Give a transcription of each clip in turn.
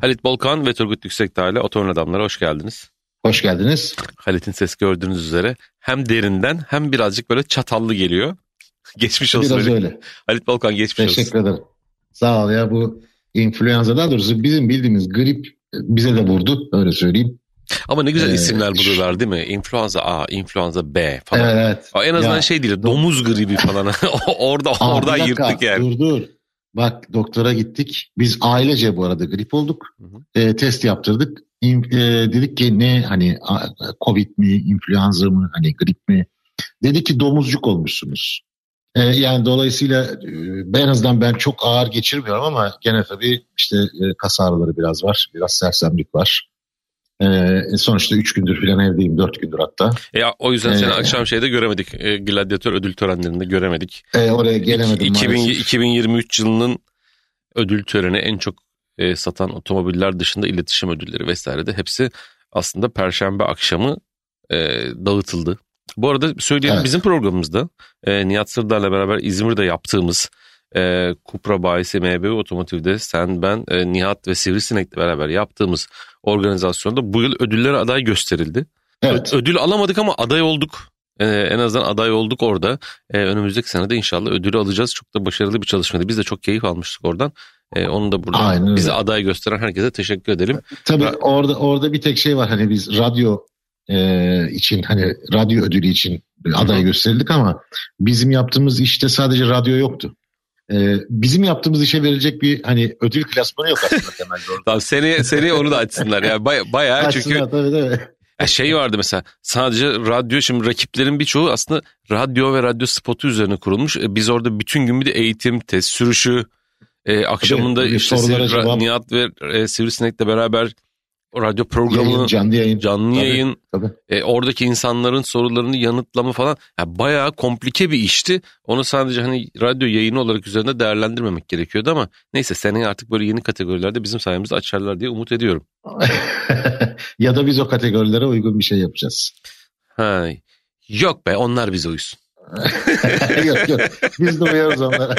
Halit Bolkan ve Turgut Yüksekdağ ile Otomobil Adamları hoş geldiniz. Hoş geldiniz. Halit'in ses gördüğünüz üzere hem derinden hem birazcık böyle çatallı geliyor. Geçmiş olsun. Biraz öyle. Halit Bolkan geçmiş Teşekkür olsun. Teşekkür ederim. Sağ ol ya bu influenza daha doğrusu bizim bildiğimiz grip bize de vurdu öyle söyleyeyim. Ama ne güzel Ee, isimler buluyorlar değil mi? Influenza A, influenza B falan. Evet. En azından Ya, şey değil, domuz gribi falan. Orada oradan yırttık yani. Dur dur. Bak doktora gittik. Biz ailece bu arada grip olduk. Hı hı. Ee, test yaptırdık. İn- e, dedik ki ne hani a- covid mi, influenza mı, hani grip mi? Dedi ki domuzcuk olmuşsunuz. Ee, yani dolayısıyla e, ben en azından ben çok ağır geçirmiyorum ama gene tabii işte e, kas ağrıları biraz var. Biraz sersemlik var. Ee, sonuçta 3 gündür falan evdeyim. 4 gündür hatta. E, o yüzden seni Ee, akşam şeyde göremedik. E, gladyatör ödül törenlerinde göremedik. Ee, oraya gelemedim 2000 maalesef. 2023 yılının ödül töreni en çok e, satan otomobiller dışında iletişim ödülleri vesaire de hepsi aslında perşembe akşamı e, dağıtıldı. Bu arada söyleyelim Evet. bizim programımızda e, Nihat Sırdar'la beraber İzmir'de yaptığımız e, Cupra bayisi MB Otomotiv'de sen ben e, Nihat ve Sivrisinek'le beraber yaptığımız organizasyonda bu yıl ödüllere aday gösterildi. Evet. Ö- Ödül alamadık ama aday olduk. Ee, en azından aday olduk orada. Ee, önümüzdeki sene de inşallah ödülü alacağız. Çok da başarılı bir çalışmaydı. Biz de çok keyif almıştık oradan. Ee, onu da burada Aynen öyle. bizi aday gösteren herkese teşekkür edelim. Tabii Ben- orada orada bir tek şey var hani biz radyo e, için hani radyo ödülü için aday gösterildik ama bizim yaptığımız işte sadece radyo yoktu. E, bizim yaptığımız işe verilecek bir hani ödül klasmanı yok aslında temelde. Tamam seneye, seneye onu da açsınlar. Yani baya, bayağı çünkü tabii tabii. Ya şey vardı mesela sadece radyo şimdi rakiplerin birçoğu aslında radyo ve radyo spotu üzerine kurulmuş. E, biz orada bütün gün bir de eğitim, test sürüşü, e, akşamında Tabii, işte Sivri-. Nihat ve e, Sivrisinek'le beraber radyo programı, Yayın, canlı yayın. canlı Tabii, yayın, tabii. e, oradaki insanların sorularını yanıtlama falan ya bayağı komplike bir işti. Onu sadece hani radyo yayını olarak üzerinde değerlendirmemek gerekiyordu ama neyse seneye artık böyle yeni kategorilerde bizim sayemizde açarlar diye umut ediyorum. ya da biz o kategorilere uygun bir şey yapacağız. Ha, yok be onlar bize uysun. yok yok. Biz de uyarız onlara.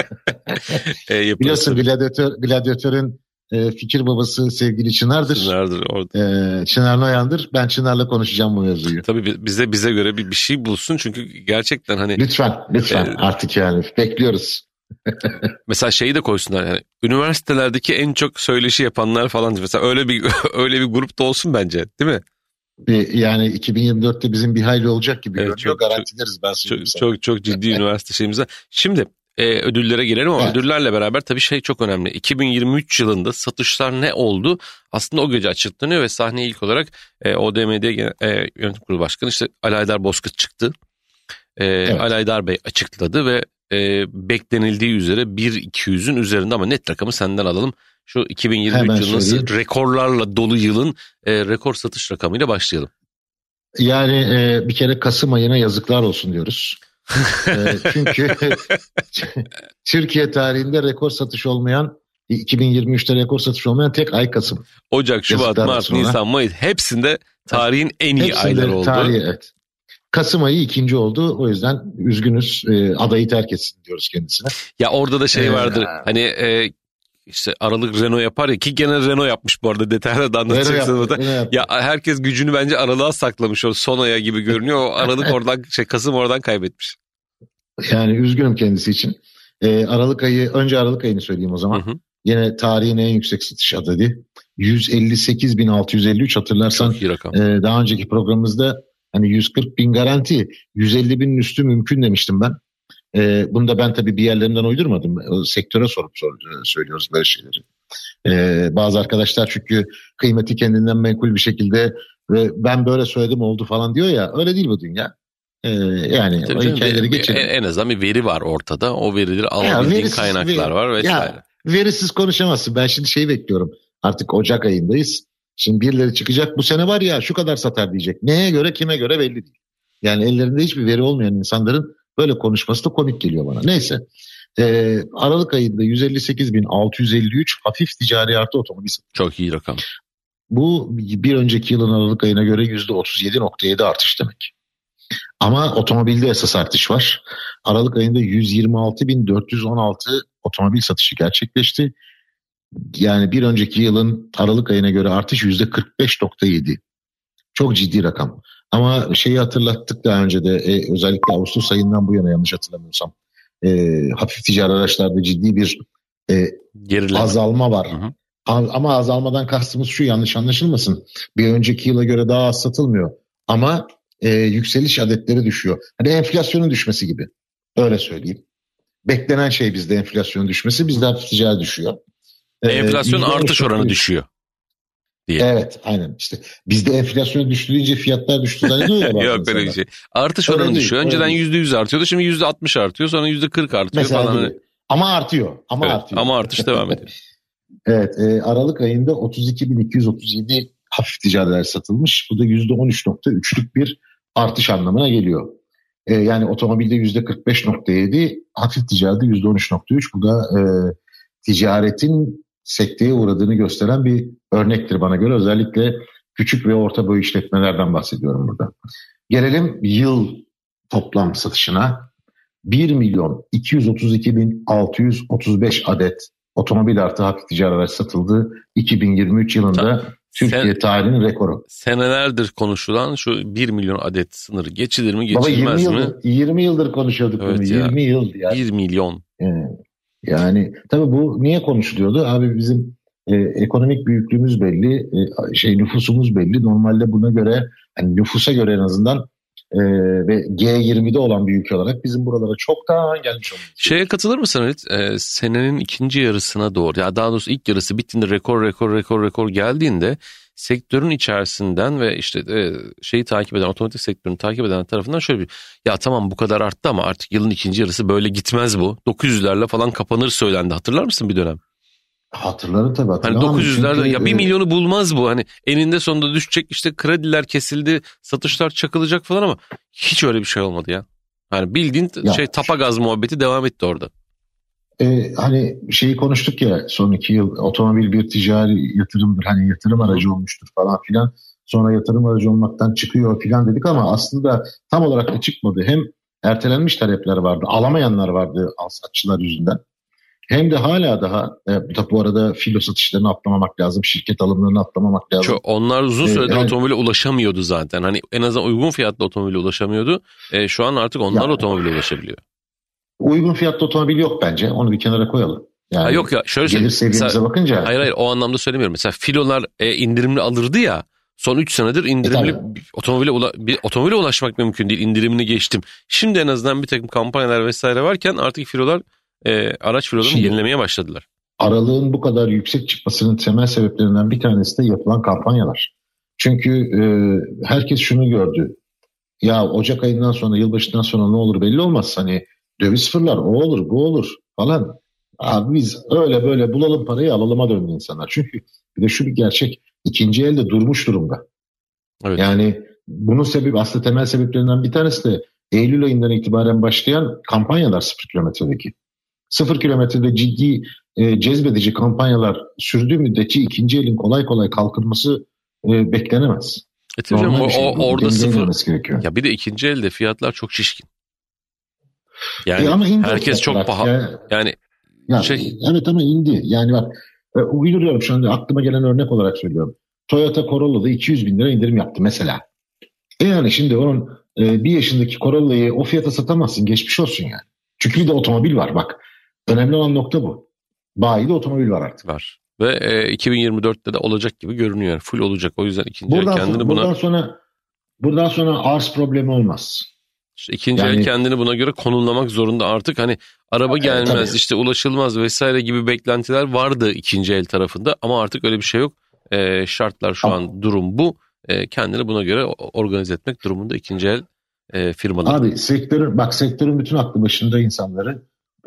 E, Biliyorsun gladyatör, gladyatörün e, fikir babası sevgili Çınar'dır. Çınar'dır orada. Ee, Çınar Noyan'dır. Ben Çınar'la konuşacağım bu mevzuyu. Tabii bi- bize bize göre bir, bir şey bulsun çünkü gerçekten hani Lütfen, lütfen Evet. artık yani bekliyoruz. mesela şeyi de koysunlar yani üniversitelerdeki en çok söyleşi yapanlar falan mesela öyle bir öyle bir grup da olsun bence değil mi? Bir- Yani 2024'te bizim bir hayli olacak gibi Evet, görünüyor. çok- Garantileriz ben Çok söyleyeyim sana. çok, çok ciddi üniversite şeyimize. Şimdi e, ödüllere gelelim ama Evet. ödüllerle beraber tabii şey çok önemli. 2023 yılında satışlar ne oldu? Aslında o gece açıklanıyor ve sahneye ilk olarak e, ODMD e, Yönetim Kurulu Başkanı işte Ali Aydar Bozkurt çıktı. E, Ali Aydar Bey açıkladı ve e, beklenildiği üzere 1-200'ün üzerinde ama net rakamı senden alalım. Şu 2023 Hemen söyleyeyim. rekorlarla dolu yılın e, rekor satış rakamıyla başlayalım. Yani e, bir kere Kasım ayına yazıklar olsun diyoruz. E, çünkü Türkiye tarihinde rekor satış olmayan 2023'te rekor satış olmayan tek ay Kasım. Ocak, Şubat, Mart, ona. Nisan, Mayıs hepsinde tarihin en iyi Hepsinde ayları oldu. tarihi, evet. Kasım ayı ikinci oldu. O yüzden üzgünüz. E, adayı terk etsin diyoruz kendisine. Ya orada da şey Ee, vardır. Hani e, işte Aralık Renault yapar ya ki gene Renault yapmış bu arada detaylı da anlatacaksın orada. Ya herkes gücünü bence aralığa saklamış o son aya gibi görünüyor. O Aralık oradan şey Kasım oradan kaybetmiş. Yani üzgünüm kendisi için. Ee, Aralık ayı, önce Aralık ayını söyleyeyim o zaman. Hı hı. Yine tarihin en yüksek satış adedi. 158.653 hatırlarsan e, daha önceki programımızda hani 140 bin garanti 150 binin üstü mümkün demiştim ben. E, bunu da ben tabii bir yerlerimden uydurmadım. O sektöre sorup sor, söylüyoruz böyle şeyleri. E, bazı arkadaşlar çünkü kıymeti kendinden menkul bir şekilde ve ben böyle söyledim oldu falan diyor ya öyle değil bu dünya. E, yani Tabii o canım, hikayeleri geçelim. en en azından bir veri var ortada. O verileri alabildiğin verisiz kaynaklar bir- var vesaire. Ya, verisiz konuşamazsın. Ben şimdi şey bekliyorum. Artık Ocak ayındayız. Şimdi birileri çıkacak. Bu sene var ya şu kadar satar diyecek. Neye göre kime göre belli değil. Yani ellerinde hiçbir veri olmayan insanların böyle konuşması da komik geliyor bana. Neyse. Ee, Aralık ayında 158.653 hafif ticari artı otomobil. Çok iyi rakam. Bu bir önceki yılın Aralık ayına göre %37.7 artış demek. Ama otomobilde esas artış var. Aralık ayında 126.416 otomobil satışı gerçekleşti. yani bir önceki yılın Aralık ayına göre artış yüzde 45.7. Çok ciddi rakam. Ama şeyi hatırlattık daha önce de e, özellikle Ağustos ayından bu yana yanlış hatırlamıyorsam e, hafif ticari araçlarda ciddi bir e, azalma var. Hı hı. Ama azalmadan kastımız şu yanlış anlaşılmasın. Bir önceki yıla göre daha az satılmıyor. Ama e, yükseliş adetleri düşüyor. Hani enflasyonun düşmesi gibi. Öyle söyleyeyim. Beklenen şey bizde enflasyonun düşmesi. Bizde hafif ticari düşüyor. E, enflasyon artış oranı düşüyor. Diye. Evet aynen işte bizde enflasyon düştüğünce fiyatlar düştü zannediyor ya. Yok böyle bir şey. Artış oranı düşüyor. Önceden yüzde yüz artıyordu şimdi yüzde altmış artıyor sonra yüzde kırk artıyor Mesela falan. Gibi. Ama artıyor. Ama evet, artıyor. Ama artış devam ediyor. evet e, Aralık ayında 32.237 hafif ticaretler satılmış. Bu da %13.3'lük bir artış anlamına geliyor. E, yani otomobilde %45.7, hafif ticarette %13.3. Bu da e, ticaretin sekteye uğradığını gösteren bir örnektir bana göre. Özellikle küçük ve orta boy işletmelerden bahsediyorum burada. Gelelim yıl toplam satışına. 1 milyon 232 bin 635 adet otomobil artı hafif ticari araç satıldı 2023 yılında Türkiye Sen, tarihinin rekoru. Senelerdir konuşulan şu 1 milyon adet sınırı geçilir mi geçilmez Baba 20 mi? Yıldır, 20 yıldır konuşuyorduk evet bunu. Ya, 20 yıl ya. 1 milyon. Yani, yani tabii bu niye konuşuluyordu? Abi bizim e, ekonomik büyüklüğümüz belli, e, şey nüfusumuz belli. Normalde buna göre yani nüfusa göre en azından e, ve G20'de olan bir ülke olarak bizim buralara çok daha gelmiş olmamız. Şeye katılır mısın Halit? Ee, senenin ikinci yarısına doğru ya daha doğrusu ilk yarısı bittiğinde rekor rekor rekor rekor geldiğinde sektörün içerisinden ve işte e, şeyi takip eden otomotiv sektörünü takip eden tarafından şöyle bir ya tamam bu kadar arttı ama artık yılın ikinci yarısı böyle gitmez bu. 900'lerle falan kapanır söylendi. Hatırlar mısın bir dönem? Hatırlarım tabii hatırlarım. Hani 900'lerde çünkü... ya 1 milyonu bulmaz bu. Hani eninde sonunda düşecek işte krediler kesildi, satışlar çakılacak falan ama hiç öyle bir şey olmadı ya. Hani bildiğin ya, şey tapa gaz muhabbeti devam etti orada. E, hani şeyi konuştuk ya son iki yıl otomobil bir ticari yatırımdır. Hani yatırım aracı olmuştur falan filan. Sonra yatırım aracı olmaktan çıkıyor filan dedik ama aslında tam olarak da çıkmadı. Hem ertelenmiş talepler vardı, alamayanlar vardı alsatçılar yüzünden. Hem de hala daha e, bu arada filo satışlarını atlamamak lazım. Şirket alımlarını atlamamak lazım. Çok, onlar uzun e, süredir ee, yani, otomobile ulaşamıyordu zaten. Hani en azından uygun fiyatlı otomobile ulaşamıyordu. E, şu an artık onlar yani, otomobile ulaşabiliyor. Uygun fiyatlı otomobil yok bence. Onu bir kenara koyalım. Yani ha yok ya şöyle gelir seviyemize mesela, bakınca. Hayır hayır o anlamda söylemiyorum. Mesela filolar e, indirimli alırdı ya. Son 3 senedir indirimli e, otomobile, ula, bir otomobile ulaşmak mümkün değil. İndirimini geçtim. Şimdi en azından bir takım kampanyalar vesaire varken artık filolar e, araç filolarını yenilemeye başladılar. Aralığın bu kadar yüksek çıkmasının temel sebeplerinden bir tanesi de yapılan kampanyalar. Çünkü e, herkes şunu gördü. Ya Ocak ayından sonra, yılbaşından sonra ne olur belli olmaz. Hani döviz fırlar, o olur, bu olur falan. Abi biz öyle böyle bulalım parayı alalıma döndü insanlar. Çünkü bir de şu bir gerçek. ikinci elde durmuş durumda. Evet. Yani bunun sebebi aslında temel sebeplerinden bir tanesi de Eylül ayından itibaren başlayan kampanyalar sıfır kilometredeki. Sıfır kilometrede ciddi e, cezbedici kampanyalar sürdüğü müddetçe ikinci elin kolay kolay kalkınması e, beklenemez. E hocam, o, şey, o, orada sıfır. Gerekiyor. Ya bir de ikinci elde fiyatlar çok şişkin. Yani e ama herkes çok pahalı. Yani, yani ya, şey... Evet ama indi. Yani bak e, uyduruyorum şu anda aklıma gelen örnek olarak söylüyorum. Toyota Corolla'da 200 bin lira indirim yaptı mesela. E yani şimdi onun e, bir yaşındaki Corolla'yı o fiyata satamazsın. Geçmiş olsun yani. Çünkü bir de otomobil var bak. Önemli olan nokta bu. Bayide otomobil var artık. Var. Ve e, 2024'te de olacak gibi görünüyor. Full olacak. O yüzden ikinci buradan el kendini sonra, buna... Buradan sonra, buradan sonra arz problemi olmaz. İşte ikinci yani, el kendini buna göre konumlamak zorunda artık. Hani araba gelmez, e, işte ulaşılmaz vesaire gibi beklentiler vardı ikinci el tarafında. Ama artık öyle bir şey yok. E, şartlar şu tamam. an durum bu. E, kendini buna göre organize etmek durumunda ikinci el e, firmalar. Abi sektörün, bak sektörün bütün aklı başında insanları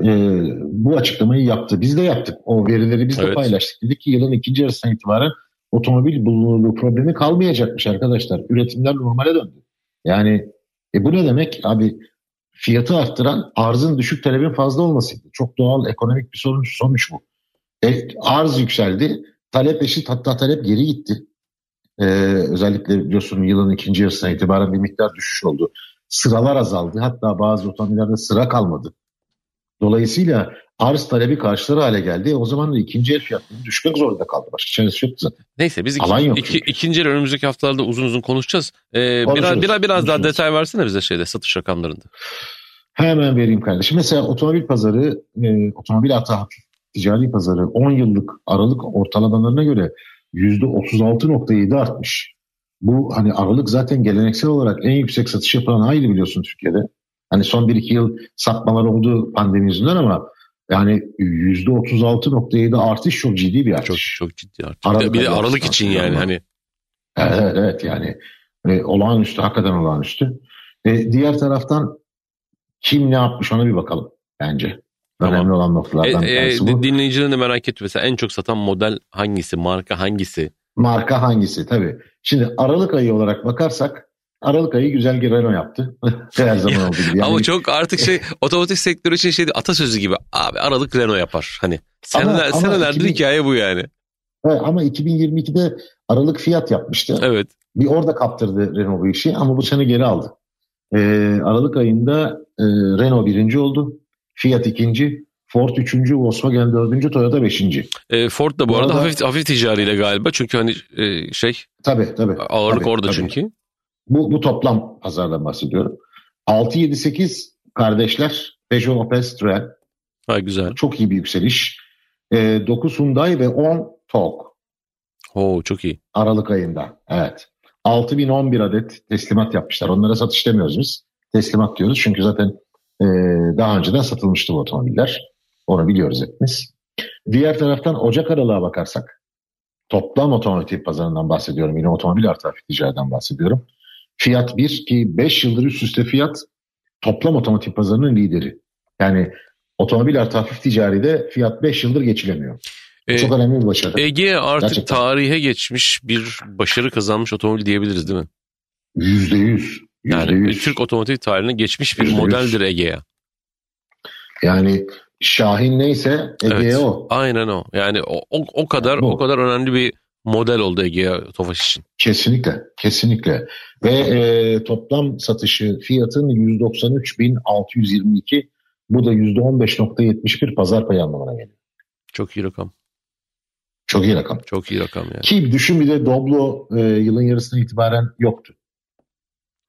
e, bu açıklamayı yaptı. Biz de yaptık. O verileri biz de evet. paylaştık. Dedik ki yılın ikinci yarısından itibaren otomobil bulunurluğu problemi kalmayacakmış arkadaşlar. Üretimler normale döndü. Yani e bu ne demek? Abi fiyatı arttıran arzın düşük talebin fazla olmasıydı. Çok doğal ekonomik bir sorun sonuç bu. E, arz yükseldi. Talep eşit hatta talep geri gitti. Ee, özellikle biliyorsun yılın ikinci yarısına itibaren bir miktar düşüş oldu. Sıralar azaldı. Hatta bazı otomobillerde sıra kalmadı. Dolayısıyla arz talebi karşıları hale geldi. O zaman da ikinci el fiyatları düşmek zorunda kaldı. Başka çaresi yoktu zaten. Neyse biz iki, Alan yok iki, çünkü. ikinci el önümüzdeki haftalarda uzun uzun konuşacağız. Ee, Konuşuruz, biraz biraz, biraz daha detay versene bize şeyde satış rakamlarında. Hemen vereyim kardeşim. Mesela otomobil pazarı, e, otomobil hatta ticari pazarı 10 yıllık aralık ortalamalarına göre %36.7 artmış. Bu hani aralık zaten geleneksel olarak en yüksek satış yapılan aydı biliyorsun Türkiye'de. Hani son 1-2 yıl satmalar oldu pandemi yüzünden ama yani %36.7 artış çok ciddi bir Çok artış. çok ciddi artık. Aralık bir de, bir de ayı Aralık için yani ama. hani Evet evet, yani e, olağanüstü hakikaten olağanüstü. E, diğer taraftan kim ne yapmış ona bir bakalım bence. Tamam. Önemli olan noktalardan e, e, bu. dinleyicilerin de merak etti mesela en çok satan model hangisi, marka hangisi? Marka hangisi tabii. Şimdi Aralık ayı olarak bakarsak Aralık ayı güzel bir Renault yaptı. Her zaman olduğu gibi. Yani, Ama çok artık şey otomotiv sektörü için şey atasözü gibi. Abi Aralık Renault yapar. Hani seneler, ama senelerdir 2000 hikaye bu yani. Evet, ama 2022'de Aralık fiyat yapmıştı. Evet. Bir orada kaptırdı Renault bu işi ama bu sene geri aldı. Ee, Aralık ayında e, Renault birinci oldu. Fiat ikinci. Ford üçüncü. Volkswagen dördüncü. Toyota beşinci. E, Ford da bu, Bu arada, arada- hafif, hafif ticariyle galiba. Çünkü hani e, şey Tabii tabii. ağırlık Tabii, orada tabii. çünkü. Bu, bu toplam pazardan bahsediyorum. 6-7-8 kardeşler Peugeot Opel Citroen. Ha güzel. Çok iyi bir yükseliş. Ee, 9 Hyundai ve 10 TOG Oo çok iyi. Aralık ayında. Evet. 6011 adet teslimat yapmışlar. Onlara satış demiyoruz biz. Teslimat diyoruz. Çünkü zaten e, daha önceden satılmıştı bu otomobiller. Onu biliyoruz hepimiz. Diğer taraftan Ocak aralığa bakarsak toplam otomotiv pazarından bahsediyorum. Yine otomobil artı hafif ticareden bahsediyorum. Fiyat 1 ki 5 yıldır üst üste fiyat toplam otomotiv pazarının lideri. Yani otomobil artı hafif ticaride fiyat 5 yıldır geçilemiyor. E, Çok önemli bir başarı. Ege artık Gerçekten. tarihe geçmiş bir başarı kazanmış otomobil diyebiliriz değil mi? Yüzde yüz. Yani yüz. Türk otomotiv tarihine geçmiş bir Yüzde yüz. modeldir Ege'ye. Yani Şahin neyse Ege'ye Evet. o. Aynen o. Yani o, o, o kadar Bu. o kadar önemli bir model oldu Ege'ye Tofaş için. Kesinlikle. Kesinlikle. Ve e, toplam satışı fiyatın 193.622 bu da %15.71 pazar payı anlamına geliyor. Çok iyi rakam. Çok iyi rakam. Çok iyi rakam yani. Ki düşün bir de Doblo e, yılın yarısına itibaren yoktu.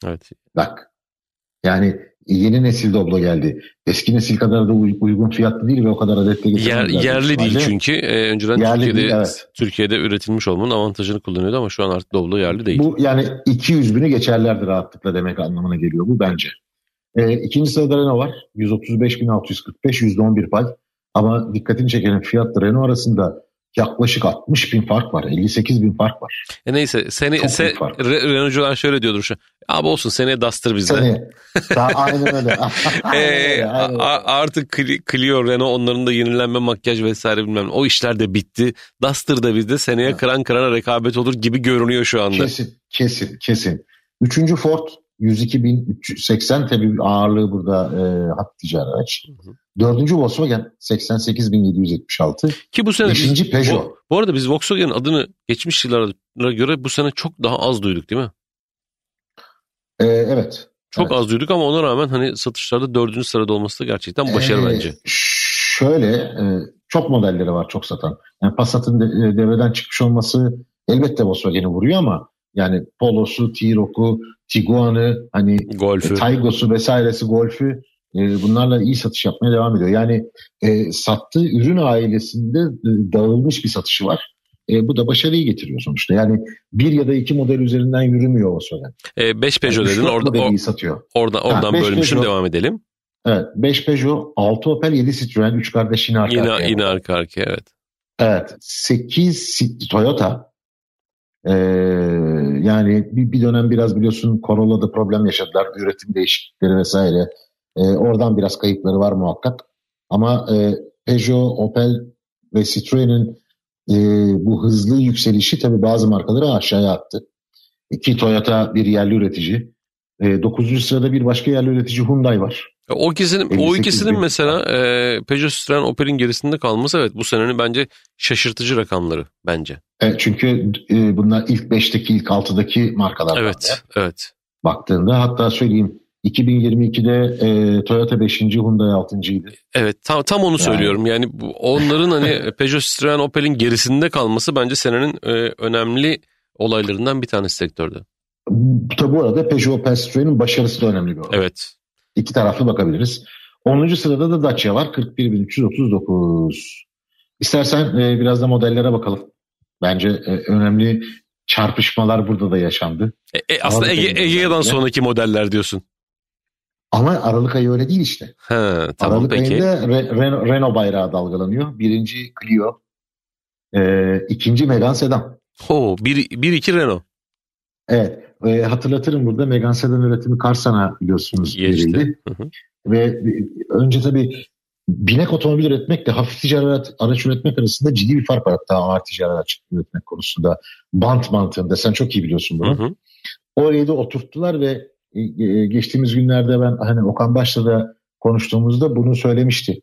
Evet. Bak. Yani yeni nesil Doblo geldi. Eski nesil kadar da uy- uygun fiyatlı değil ve o kadar adetle Yer, yerli değil çünkü. Ee, önceden Yerli Türkiye'de değil, evet. Türkiye'de üretilmiş olmanın avantajını kullanıyordu ama şu an artık Doblo yerli değil. Bu yani 200 bini geçerlerdi rahatlıkla demek anlamına geliyor bu bence. E, ikinci sırada Renault var. 135.645 %11 pay. Ama dikkatini çeken fiyatla Renault arasında yaklaşık 60 bin fark var. 58 bin fark var. E neyse seni Çok se. Re- Renault'cular şöyle diyordur şu. Abi olsun seneye Duster bizde. Daha aynen öyle. aynen Ee, öyle, aynen a- artık Cli- Clio, Renault onların da yenilenme, makyaj vesaire bilmem. O işler de bitti. Duster da bizde seneye kıran kırana rekabet olur gibi görünüyor şu anda. Kesin, kesin, kesin. Üçüncü Ford 102.380 tabii ağırlığı burada e, hat ticari araç. Hı hı. Dördüncü Volkswagen 88.776. Ki bu sene biz- Beşinci Peugeot. bu, bu arada biz Volkswagen'in adını geçmiş yıllara göre bu sene çok daha az duyduk değil mi? E, evet. Çok Evet. az duyduk ama ona rağmen hani satışlarda dördüncü sırada olması da gerçekten başarı Ee, bence. Şöyle e, çok modelleri var çok satan. Yani Passat'ın de- e, devreden çıkmış olması elbette Volkswagen'i vuruyor ama yani Polo'su, T-Roc'u, Tiguan'ı hani Golf'ü. e, Taygo'su vesairesi Golf'ü e, bunlarla iyi satış yapmaya devam ediyor. Yani e, sattığı ürün ailesinde e, dağılmış bir satışı var. E, bu da başarıyı getiriyor sonuçta. Yani bir ya da iki model üzerinden yürümüyor Volkswagen. 5 Peugeot Üç, dedin orada o- iyi satıyor. orada oradan beş bölmüşüm Peugeot. devam edelim. Evet. 5 Peugeot, 6 Opel, 7 Citroen, 3 kardeş yine arka Yine arkaya. yine arka arkaya evet. Evet. 8 Toyota. Ee, yani bir, bir dönem biraz biliyorsun Corolla'da problem yaşadılar. Üretim değişiklikleri vesaire. Ee, oradan biraz kayıpları var muhakkak. Ama e, Peugeot, Opel ve Citroen'in e, bu hızlı yükselişi tabii bazı markaları aşağıya attı. İki Toyota bir yerli üretici. E, 9. sırada bir başka yerli üretici Hyundai var. O ikisinin, o 58 ikisinin mesela e, Peugeot Citroen Opel'in gerisinde kalması evet bu senenin bence şaşırtıcı rakamları bence. E, çünkü e, bunlar ilk 5'teki ilk 6'daki markalar. Evet evet. baktığında hatta söyleyeyim 2022'de e, Toyota 5. Hyundai 6.ydı. Evet tam, tam onu söylüyorum. Yani onların hani Peugeot, Citroen, Opel'in gerisinde kalması bence senenin e, önemli olaylarından bir tanesi sektörde. Tabi bu arada Peugeot, Opel, Citroen'in başarısı da önemli bir olay. Evet. İki taraflı bakabiliriz. 10. sırada da Dacia var 41.339. İstersen e, biraz da modellere bakalım. Bence e, önemli çarpışmalar burada da yaşandı. E, e, aslında Ege, Ege'den sonraki modeller diyorsun. Ama Aralık ayı öyle değil işte. Ha, tamam, Aralık peki. ayında Re, Renault, Renault bayrağı dalgalanıyor. Birinci Clio, e, ikinci Megane Sedan. Oo, bir, bir iki Renault. Evet. E, hatırlatırım burada Megane Sedan üretimi Karsan'a biliyorsunuz verildi. Ve e, önce tabii binek otomobil üretmekle hafif ticaret araç üretmek arasında ciddi bir fark var. Hatta ağır ticaret araç üretmek konusunda. Bant mantığında sen çok iyi biliyorsun bunu. Hı hı. Orayı da oturttular ve e, e, geçtiğimiz günlerde ben hani Okan Baş'la da konuştuğumuzda bunu söylemişti.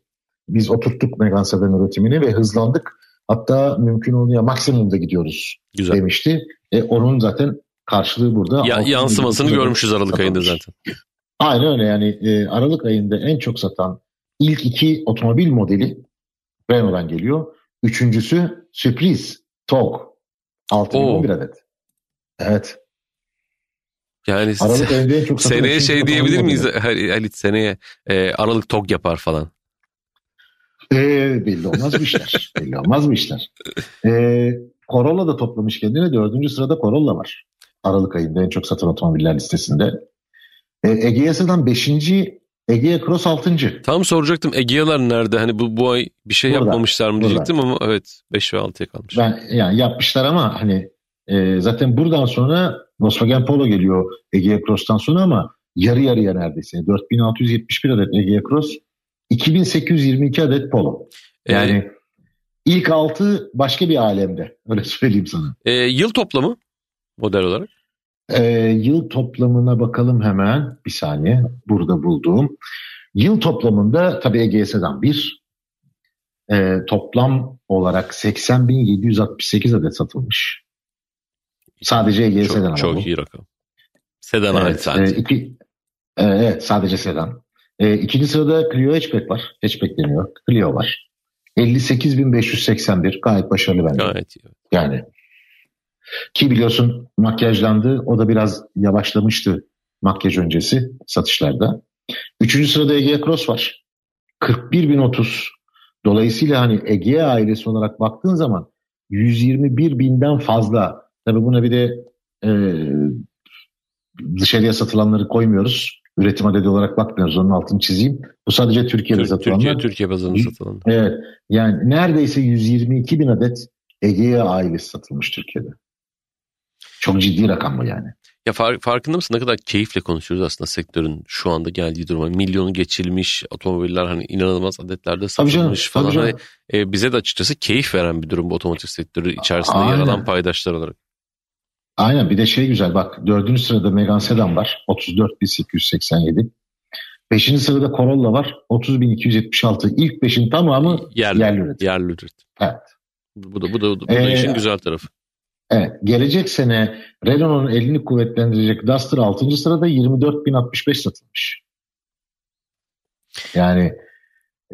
Biz oturttuk Megane Sedan üretimini ve hızlandık. Hatta mümkün olduğunca maksimumda gidiyoruz Güzel. demişti. E, onun zaten karşılığı burada. Ya, yansımasını görmüşüz Aralık satılmış. ayında zaten. Aynen öyle yani e, Aralık ayında en çok satan ilk iki otomobil modeli Renault'dan geliyor. Üçüncüsü sürpriz TOG 6011 adet. Evet. Yani Aralık ayında en çok satan seneye şey diyebilir miyiz Halit seneye e, Aralık TOG yapar falan. Ee, belli olmaz mı işler? belli olmaz mı işler? Ee, Corolla da toplamış kendine. Dördüncü sırada Corolla var. Aralık ayında en çok satan otomobiller listesinde. E, Egea'dan 5. Egea Cross 6. Tam soracaktım Egea'lar nerede? Hani bu, bu ay bir şey burada, yapmamışlar mı diyecektim burada. ama evet 5 ve 6'ya kalmış. Ben, yani yapmışlar ama hani e, zaten buradan sonra Volkswagen Polo geliyor Egea Cross'tan sonra ama yarı yarıya neredeyse. 4671 adet Egea Cross, 2822 adet Polo. Yani ee, ilk 6 başka bir alemde. Öyle söyleyeyim sana. E, yıl toplamı model olarak? E, yıl toplamına bakalım hemen. Bir saniye. Burada bulduğum. Yıl toplamında tabii EGS'den bir. E, toplam olarak 80.768 adet satılmış. Sadece EGS'den çok, çok iyi rakam. Sedan evet, hariç sadece. E, iki, e, evet sadece sedan. E, ikinci sırada Clio Hatchback var. Hatchback deniyor. Clio var. 58.581 gayet başarılı bence. Gayet iyi. Yani ki biliyorsun makyajlandı. O da biraz yavaşlamıştı makyaj öncesi satışlarda. Üçüncü sırada Egea Cross var. 41.030. Dolayısıyla hani Egea ailesi olarak baktığın zaman 121 binden fazla. Tabii buna bir de e, dışarıya satılanları koymuyoruz. Üretim adedi olarak bakmıyoruz. Onun altını çizeyim. Bu sadece Türkiye'de Türk, satılanlar. Türkiye, Türkiye bazında satılanlar. Evet. Yani neredeyse 122 bin adet Egea ailesi satılmış Türkiye'de. Çok ciddi rakam bu yani. Ya far, farkında mısın ne kadar keyifle konuşuyoruz aslında sektörün şu anda geldiği duruma. Milyonu geçilmiş otomobiller hani inanılmaz adetlerde satılmış falan. Hani, e, bize de açıkçası keyif veren bir durum bu otomotiv sektörü içerisinde Aynen. yer alan paydaşlar olarak. Aynen bir de şey güzel bak dördüncü sırada Megane Sedan var 34.887. Beşinci sırada Corolla var 30.276. İlk beşin tamamı yerli, yerli üretim. Yerli üretim. Evet. Bu da, bu da, bu da ee, işin güzel tarafı. Evet, gelecek sene Renault'un elini kuvvetlendirecek Duster 6. sırada 24.065 satılmış. Yani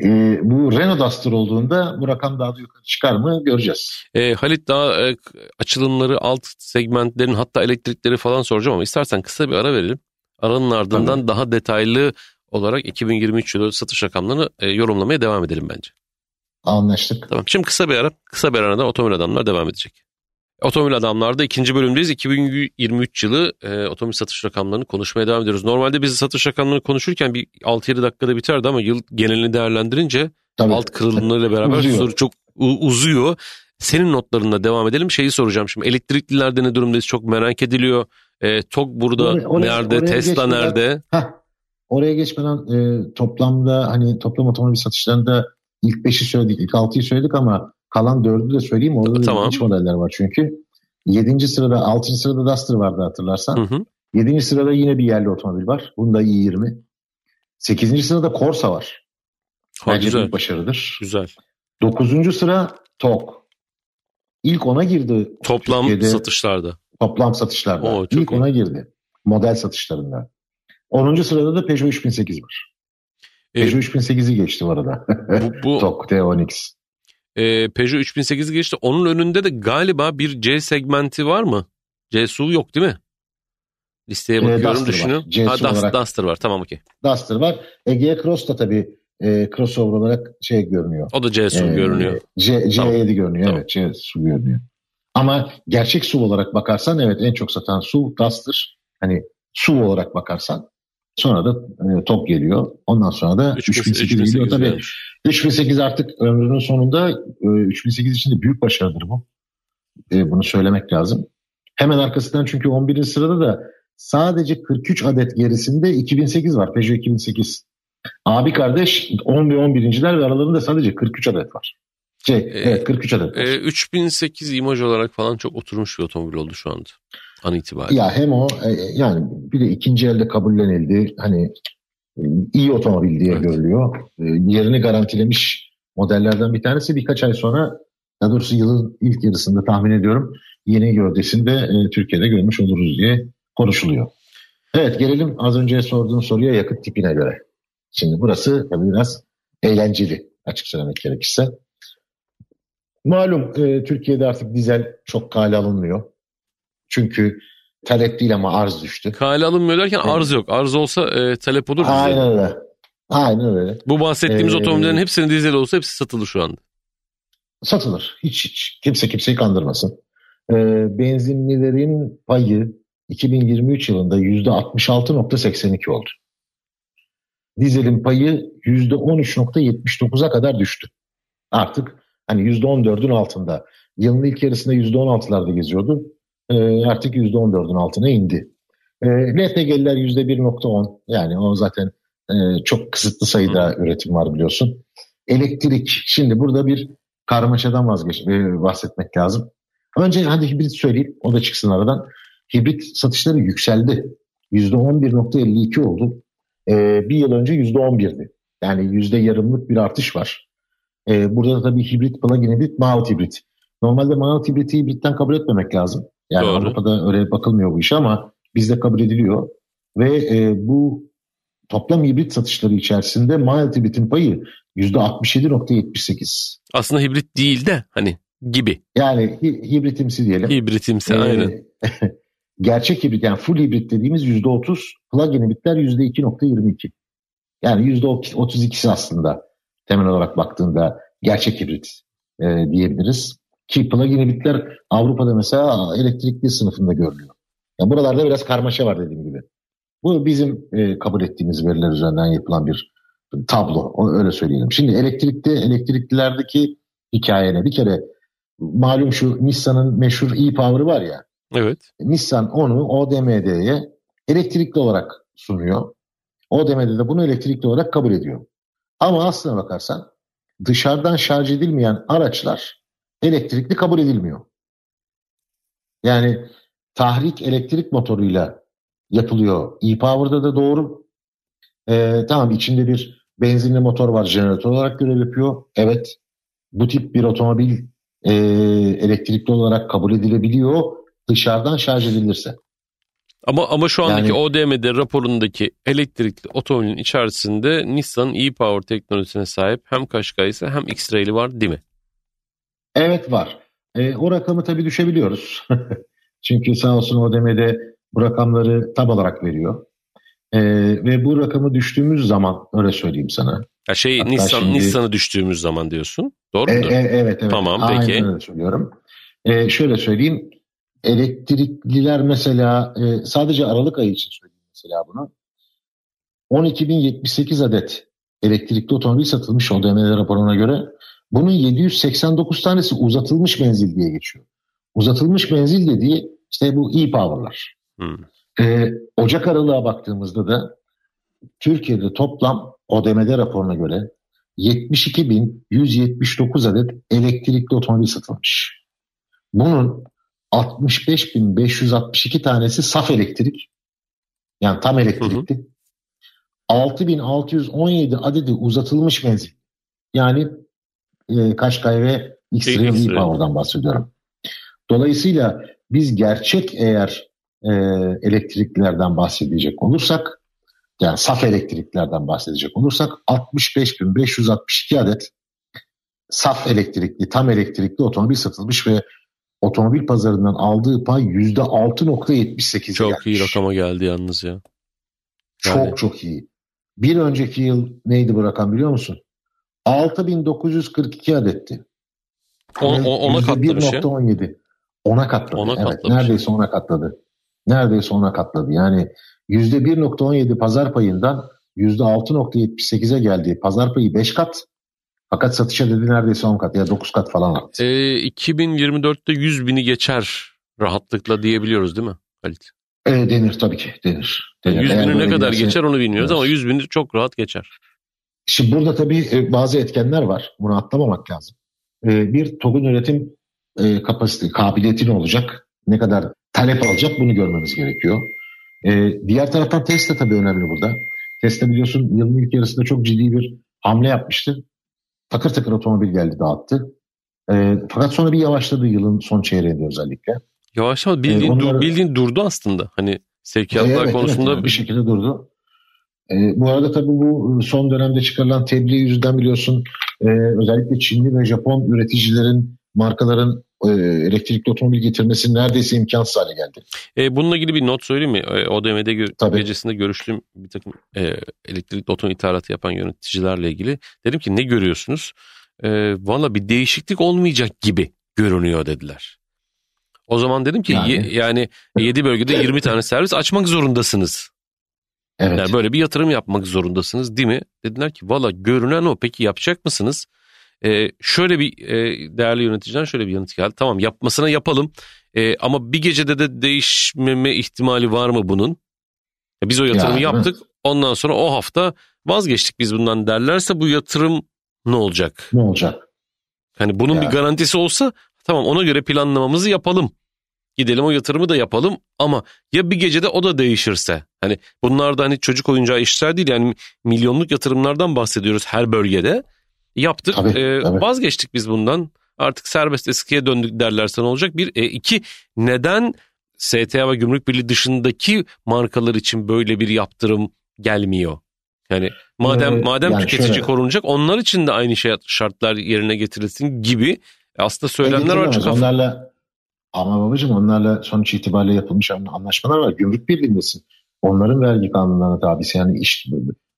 e, bu Renault Duster olduğunda bu rakam daha da yukarı çıkar mı göreceğiz. E, Halit daha e, açılımları alt segmentlerin hatta elektrikleri falan soracağım ama istersen kısa bir ara verelim. Aranın ardından Tabii. daha detaylı olarak 2023 yılı satış rakamlarını e, yorumlamaya devam edelim bence. Anlaştık. Tamam şimdi kısa bir ara. Kısa bir arada otomobil adamlar devam edecek. Otomobil Adamlar'da ikinci bölümdeyiz. 2023 yılı e, otomobil satış rakamlarını konuşmaya devam ediyoruz. Normalde biz satış rakamlarını konuşurken bir 6-7 dakikada biterdi ama yıl genelini değerlendirince Tabii. alt kırılımlarıyla beraber uzuyor. çok uzuyor. Senin notlarında devam edelim. Şeyi soracağım şimdi elektriklilerde ne durumdayız çok merak ediliyor. E, TOG burada oraya, oraya, nerede? Oraya Tesla geçmeden, nerede? Heh, oraya geçmeden e, toplamda hani toplam otomobil satışlarında ilk 5'i söyledik, ilk 6'yı söyledik ama Kalan dördü de söyleyeyim. Orada tamam. da modeller var çünkü. Yedinci sırada, altıncı sırada Duster vardı hatırlarsan. Hı hı. Yedinci sırada yine bir yerli otomobil var. Bunda i20. Sekizinci sırada Corsa var. Ha, Bence güzel. büyük başarıdır. Güzel. Dokuzuncu sıra TOG. İlk ona girdi. Toplam Türkiye'de, satışlarda. Toplam satışlarda. Oo, İlk iyi. ona girdi. Model satışlarında. 10. sırada da Peugeot 3008 var. E, Peugeot 3008'i geçti bu arada. Bu, bu Tok T10X. E, Peugeot 3008 geçti. Onun önünde de galiba bir C segmenti var mı? C SUV yok değil mi? Listeye bakıyorum ee, düşünüyorum. Ha, Duster, olarak, Duster var tamam okey. Duster var. Ege Cross da tabii e, crossover olarak şey görünüyor. O da C SUV e, görünüyor. C, C7 tamam. görünüyor tamam. evet C SUV görünüyor. Ama gerçek SUV olarak bakarsan evet en çok satan SUV Duster. Hani SUV olarak bakarsan sonra da e, top geliyor. Ondan sonra da 3008 geliyor. Tabii 3008 artık ömrünün sonunda e, 3008 için de büyük başarıdır bu. E, bunu söylemek lazım. Hemen arkasından çünkü 11. sırada da sadece 43 adet gerisinde 2008 var. Peugeot 2008. Abi kardeş 10 ve 11.ler ve aralarında sadece 43 adet var. Şey, ee, evet 43 adet. E, 3008 imaj olarak falan çok oturmuş bir otomobil oldu şu anda. An itibariyle. Ya hem o e, yani bir de ikinci elde kabullenildi. Hani e, iyi otomobil diye evet. görülüyor. E, yerini garantilemiş modellerden bir tanesi birkaç ay sonra daha doğrusu yılın ilk yarısında tahmin ediyorum yeni gövdesinde e, Türkiye'de görmüş oluruz diye konuşuluyor. Evet gelelim az önce sorduğun soruya yakıt tipine göre. Şimdi burası tabii biraz eğlenceli açık söylemek gerekirse. Malum e, Türkiye'de artık dizel çok kale alınmıyor. Çünkü talep değil ama arz düştü. Kale alınmıyor derken evet. arz yok. Arz olsa e, talep olur. Aynen öyle. Aynen öyle. Bu bahsettiğimiz ee, otomobillerin hepsinin dizel olsa hepsi satılır şu anda. Satılır. Hiç hiç. Kimse kimseyi kandırmasın. Ee, benzinlilerin payı 2023 yılında %66.82 oldu. Dizelin payı %13.79'a kadar düştü. Artık hani %14'ün altında. Yılın ilk yarısında %16'larda geziyordu. Ee, artık %14'ün altına indi. Ee, LPG'liler %1.10 yani o zaten e, çok kısıtlı sayıda üretim var biliyorsun. Elektrik şimdi burada bir karmaşadan vazgeç e, bahsetmek lazım. Önce hadi hibrit söyleyeyim o da çıksın aradan. Hibrit satışları yükseldi. %11.52 oldu. Ee, bir yıl önce %11'di. Yani yüzde yarımlık bir artış var. Ee, burada da tabii hibrit, plug-in hibrit, mild hibrit. Normalde mild hibriti hibritten kabul etmemek lazım. Yani Doğru. Avrupa'da öyle bakılmıyor bu işe ama bizde kabul ediliyor. Ve e, bu toplam hibrit satışları içerisinde mild hibritin payı %67.78. Aslında hibrit değil de hani gibi. Yani hibritimsi diyelim. Hibritimsi ee, aynen. gerçek hibrit yani full hibrit dediğimiz %30, plug-in hibritler %2.22. Yani %32'si aslında temel olarak baktığında gerçek hibrit e, diyebiliriz. Ki plug-in hibritler Avrupa'da mesela elektrikli sınıfında görülüyor. Yani buralarda biraz karmaşa var dediğim gibi. Bu bizim e, kabul ettiğimiz veriler üzerinden yapılan bir tablo. Onu öyle söyleyelim. Şimdi elektrikli elektriklilerdeki hikayene bir kere malum şu Nissan'ın meşhur e-Power'ı var ya. Evet. Nissan onu ODM'ye elektrikli olarak sunuyor. ODM'de de bunu elektrikli olarak kabul ediyor. Ama aslına bakarsan dışarıdan şarj edilmeyen araçlar elektrikli kabul edilmiyor. Yani tahrik elektrik motoruyla yapılıyor. E-Power'da da doğru. Ee, tamam içinde bir benzinli motor var jeneratör olarak görev yapıyor. Evet bu tip bir otomobil e, elektrikli olarak kabul edilebiliyor dışarıdan şarj edilirse. Ama ama şu andaki yani, ODM'de raporundaki elektrikli otomobilin içerisinde Nissan e-Power teknolojisine sahip hem Qashqai'si hem X-Ray'li var değil mi? Evet var. E, o rakamı tabii düşebiliyoruz. Çünkü sağ olsun ODM'de bu rakamları tab olarak veriyor. E, ve bu rakamı düştüğümüz zaman öyle söyleyeyim sana. Ya şey Hatta Nissan şimdi, Nissan'ı düştüğümüz zaman diyorsun. Doğru mu? E, e, evet evet. Tamam peki. Aynen öyle söylüyorum. E, şöyle söyleyeyim. Elektrikliler mesela e, sadece Aralık ayı için söyleyeyim mesela bunu. 12.078 adet elektrikli otomobil satılmış ODM'ler raporuna göre. Bunun 789 tanesi uzatılmış menzil diye geçiyor. Uzatılmış menzil dediği işte bu e-power'lar. Hmm. Ee, Ocak aralığa baktığımızda da Türkiye'de toplam ODM'de raporuna göre 72.179 adet elektrikli otomobil satılmış. Bunun 65.562 tanesi saf elektrik. Yani tam elektrikli. Hı hı. 6617 adedi uzatılmış menzil. Yani e, Kaşkay ve X-Ray Power'dan bahsediyorum. Dolayısıyla biz gerçek eğer e, elektriklilerden bahsedecek olursak yani saf elektriklerden bahsedecek olursak 65.562 adet saf elektrikli, tam elektrikli otomobil satılmış ve otomobil pazarından aldığı pay %6.78 Çok gelmiş. iyi rakama geldi yalnız ya. Çok Yani. çok iyi. Bir önceki yıl neydi bu rakam biliyor musun? 6942 adetti. On- on- ona katlamış ya. %1.17. Ona katladı. Ona evet, katlamış. neredeyse ona katladı. Neredeyse ona katladı. Yani %1.17 pazar payından %6.78'e geldi. Pazar payı 5 kat. Fakat satışa dedi neredeyse 10 kat ya 9 kat falan arttı. Ee, 2024'te 100 bini geçer rahatlıkla diyebiliyoruz değil mi Halit? E, denir tabii ki denir. denir. 100 Eğer bini ne kadar geçer onu bilmiyoruz Evet. ama 100 bini çok rahat geçer. Şimdi burada tabii e, bazı etkenler var. Bunu atlamamak lazım. E, Bir TOG'un üretim e, kapasite, kabiliyeti ne olacak? Ne kadar talep alacak bunu görmemiz gerekiyor. E, Diğer taraftan Tesla tabii önemli burada. Tesla biliyorsun yılın ilk yarısında çok ciddi bir hamle yapmıştı. Takır takır otomobil geldi dağıttı. E, Fakat sonra bir yavaşladı yılın son çeyreğinde özellikle. Yavaş ama bildiğin, Ee, dur- onları- bildiğin durdu aslında. Hani sevkiyatlar Evet, konusunda evet, bir şekilde durdu. E, bu arada tabii bu son dönemde çıkarılan tebliğ yüzünden biliyorsun e, özellikle Çinli ve Japon üreticilerin, markaların e, elektrikli otomobil getirmesi neredeyse imkansız hale geldi. E, bununla ilgili bir not söyleyeyim mi? E, ODM'de gö- Tabii. gecesinde görüştüğüm bir takım e, elektrikli otomobil ithalatı yapan yöneticilerle ilgili. Dedim ki ne görüyorsunuz? E, Valla bir değişiklik olmayacak gibi görünüyor dediler. O zaman dedim ki Yani- ye- yani 7 bölgede 20 tane servis açmak zorundasınız. Evet. Yani böyle bir yatırım yapmak zorundasınız değil mi? Dediler ki valla görünen o peki yapacak mısınız? Ee, şöyle bir e, değerli yöneticiden şöyle bir yanıt geldi. Tamam yapmasına yapalım Ee, ama bir gecede de değişmeme ihtimali var mı bunun? Ya Biz o yatırımı Ya, yaptık ondan sonra o hafta vazgeçtik biz bundan derlerse bu yatırım ne olacak? Ne olacak? Hani bunun Ya. bir garantisi olsa tamam ona göre planlamamızı yapalım. Gidelim o yatırımı da yapalım ama ya bir gecede o da değişirse. Hani bunlar da hani çocuk oyuncağı işler değil yani milyonluk yatırımlardan bahsediyoruz her bölgede. Yaptık Tabii, e, tabii. vazgeçtik biz bundan artık serbest eskiye döndük derlerse ne olacak? Bir, e, iki neden STA ve Gümrük Birliği dışındaki markalar için böyle bir yaptırım gelmiyor? Yani madem Ee, madem yani tüketici şöyle- korunacak onlar için de aynı şey şartlar yerine getirilsin gibi aslında söylemler var. Çok Onlarla ama babacığım onlarla sonuç itibariyle yapılmış anlaşmalar var. Gümrük birliğindesin. Onların vergi kanunlarına tabisi. Yani iş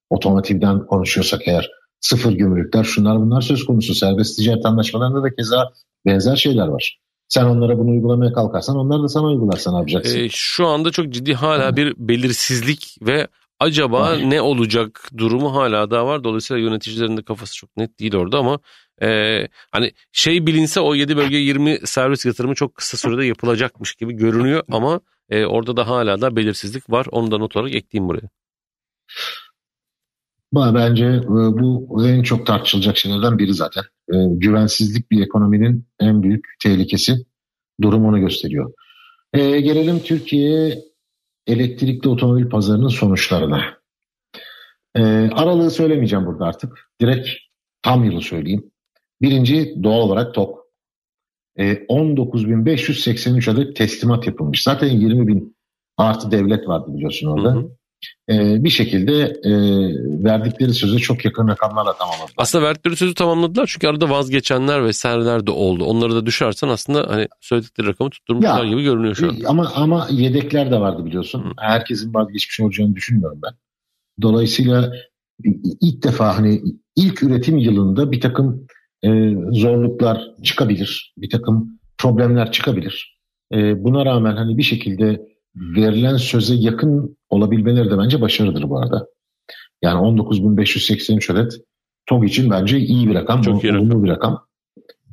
otomotivden konuşuyorsak eğer sıfır gümrükler şunlar bunlar söz konusu. Serbest ticaret anlaşmalarında da keza benzer şeyler var. Sen onlara bunu uygulamaya kalkarsan onlar da sana uygularsa ne yapacaksın? Ee, şu anda çok ciddi hala bir belirsizlik ve acaba ne olacak durumu hala daha var. Dolayısıyla yöneticilerin de kafası çok net değil orada ama e, hani şey bilinse o 7 bölge 20 servis yatırımı çok kısa sürede yapılacakmış gibi görünüyor ama e, orada da hala da belirsizlik var. Onu da not olarak ekleyeyim buraya. Bence e, bu en çok tartışılacak şeylerden biri zaten. E, güvensizlik bir ekonominin en büyük tehlikesi. Durum onu gösteriyor. E, gelelim Türkiye elektrikli otomobil pazarının sonuçlarına. E, aralığı söylemeyeceğim burada artık. Direkt tam yılı söyleyeyim. Birinci doğal olarak TOK. E, 19.583 adet teslimat yapılmış. Zaten 20.000 artı devlet vardı biliyorsun orada. Hı hı. E, bir şekilde e, verdikleri söze çok yakın rakamlarla tamamladılar. Aslında verdikleri sözü tamamladılar çünkü arada vazgeçenler vesaireler de oldu. Onları da düşersen aslında hani söyledikleri rakamı tutturmuşlar Ya, gibi görünüyor şu an. Ama ama yedekler de vardı biliyorsun. Hı. Herkesin vazgeçmiş olacağını düşünmüyorum ben. Dolayısıyla ilk defa hani ilk üretim yılında bir takım e, zorluklar çıkabilir. Bir takım problemler çıkabilir. E, buna rağmen hani bir şekilde verilen söze yakın olabilmeleri de bence başarıdır bu arada. Yani 19.583 adet TOG için bence iyi bir rakam. Çok iyi olumlu bir rakam.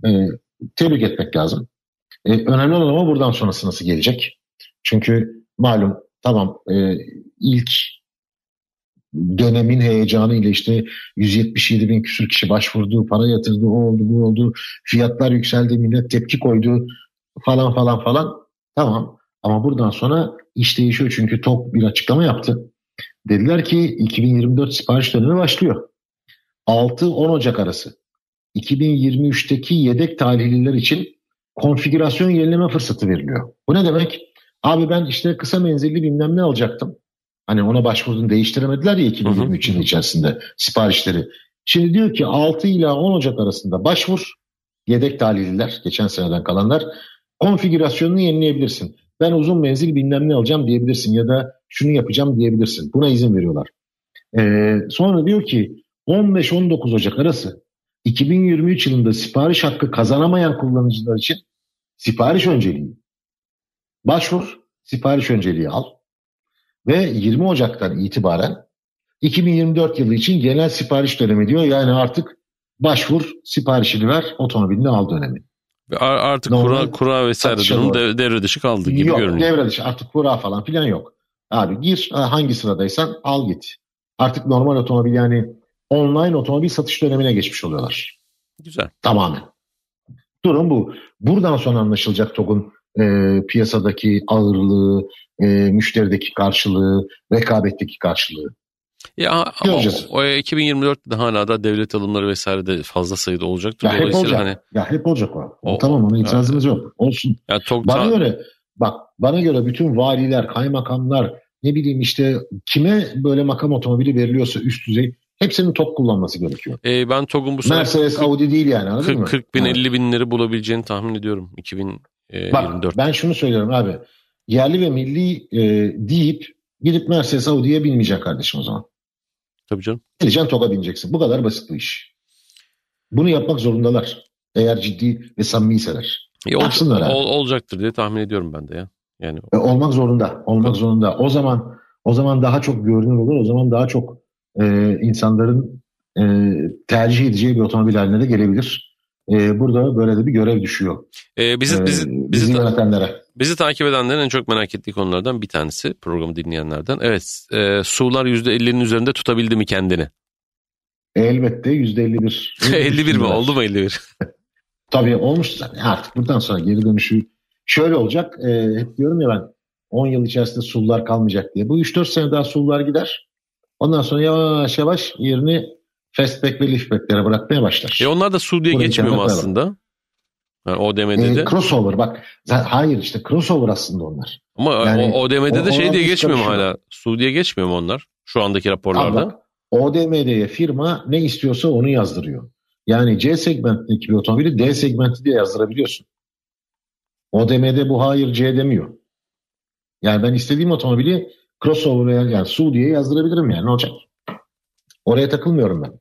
E, tebrik etmek lazım. E, önemli olan ama buradan sonrası nasıl gelecek? Çünkü malum tamam e, ilk dönemin heyecanıyla işte 177 bin küsur kişi başvurdu, para yatırdı, o oldu, bu oldu, fiyatlar yükseldi, millet tepki koydu falan falan falan. Tamam ama buradan sonra iş değişiyor çünkü TOK bir açıklama yaptı. Dediler ki 2024 sipariş dönemi başlıyor. 6-10 Ocak arası. 2023'teki yedek talihliler için konfigürasyon yenileme fırsatı veriliyor. Bu ne demek? Abi ben işte kısa menzilli bilmem ne alacaktım. Hani ona başvurdun değiştiremediler ya 2023 yılı içerisinde siparişleri. Şimdi diyor ki 6 ila 10 Ocak arasında başvur. Yedek talihliler, geçen seneden kalanlar. Konfigürasyonunu yenileyebilirsin. Ben uzun menzil bilmem ne alacağım diyebilirsin ya da şunu yapacağım diyebilirsin. Buna izin veriyorlar. Ee, sonra diyor ki 15-19 Ocak arası 2023 yılında sipariş hakkı kazanamayan kullanıcılar için sipariş önceliği. Başvur, sipariş önceliği al. Ve 20 Ocak'tan itibaren 2024 yılı için genel sipariş dönemi diyor. Yani artık başvur, siparişini ver, otomobilini al dönemi. Artık kura, kura vesaire durum dev, devre dışı kaldı gibi yok, görünüyor. Devre dışı artık kura falan filan yok. Abi gir hangi sıradaysan al git. Artık normal otomobil yani online otomobil satış dönemine geçmiş oluyorlar. Güzel. Tamamen. Durum bu. Buradan sonra anlaşılacak TOG'un e, piyasadaki ağırlığı, e, müşterideki karşılığı, rekabetteki karşılığı. Ya Göreceğiz. o, o 2024'de hala da devlet alımları vesaire de fazla sayıda olacaktır. Ya hep olacak. Hani, ya hep olacak o. o tamam ona itirazımız yok. Olsun. Ya, tok, bana göre bak bana göre bütün valiler, kaymakamlar ne bileyim işte kime böyle makam otomobili veriliyorsa üst düzey hepsinin TOG kullanması gerekiyor. E, ben TOG'un bu sene Mercedes, 40, Audi değil yani anladın 40, mı? 40 bin, evet. 50 binleri bulabileceğini tahmin ediyorum 2024. Bak ben şunu söylüyorum abi. Yerli ve milli e, deyip gidip Mercedes Audi'ye binmeyecek kardeşim o zaman. Tabii canım. Geleceksin TOG'a bineceksin. Bu kadar basit bu iş. Bunu yapmak zorundalar. Eğer ciddi ve samimiyseler. E, ol, ol, olacaktır diye tahmin ediyorum ben de ya. Yani e, olmak zorunda. Olmak Tabii. zorunda. O zaman o zaman daha çok görünür olur. O zaman daha çok e, insanların e, tercih edeceği bir otomobil haline de gelebilir. E, burada böyle de bir görev düşüyor. E, bizi, e, bizi, bizi, bizi yönetenlere. Bizi takip edenlerin en çok merak ettiği konulardan bir tanesi programı dinleyenlerden. Evet e, sular %50'nin üzerinde tutabildi mi kendini? Elbette %51. 51 mi oldu mu 51? Tabii olmuş artık buradan sonra geri dönüşü şöyle olacak. E, hep diyorum ya ben 10 yıl içerisinde sular kalmayacak diye. Bu 3-4 sene daha sular gider. Ondan sonra yavaş yavaş yerini fastback ve liftbacklere bırakmaya başlar. E onlar da su diye geçmiyor mu aslında? Yani ODM'de e, de. Crossover bak. Hayır işte crossover aslında onlar. Ama yani, o, ODM'de de şey diye geçmiyor mu hala? Su diye geçmiyor mu onlar? Şu andaki raporlarda. Ama ODM'de firma ne istiyorsa onu yazdırıyor. Yani C segmentindeki bir otomobili D segmenti diye yazdırabiliyorsun. ODM'de bu hayır C demiyor. Yani ben istediğim otomobili crossover veya yani su diye yazdırabilirim yani ne olacak? Oraya takılmıyorum ben.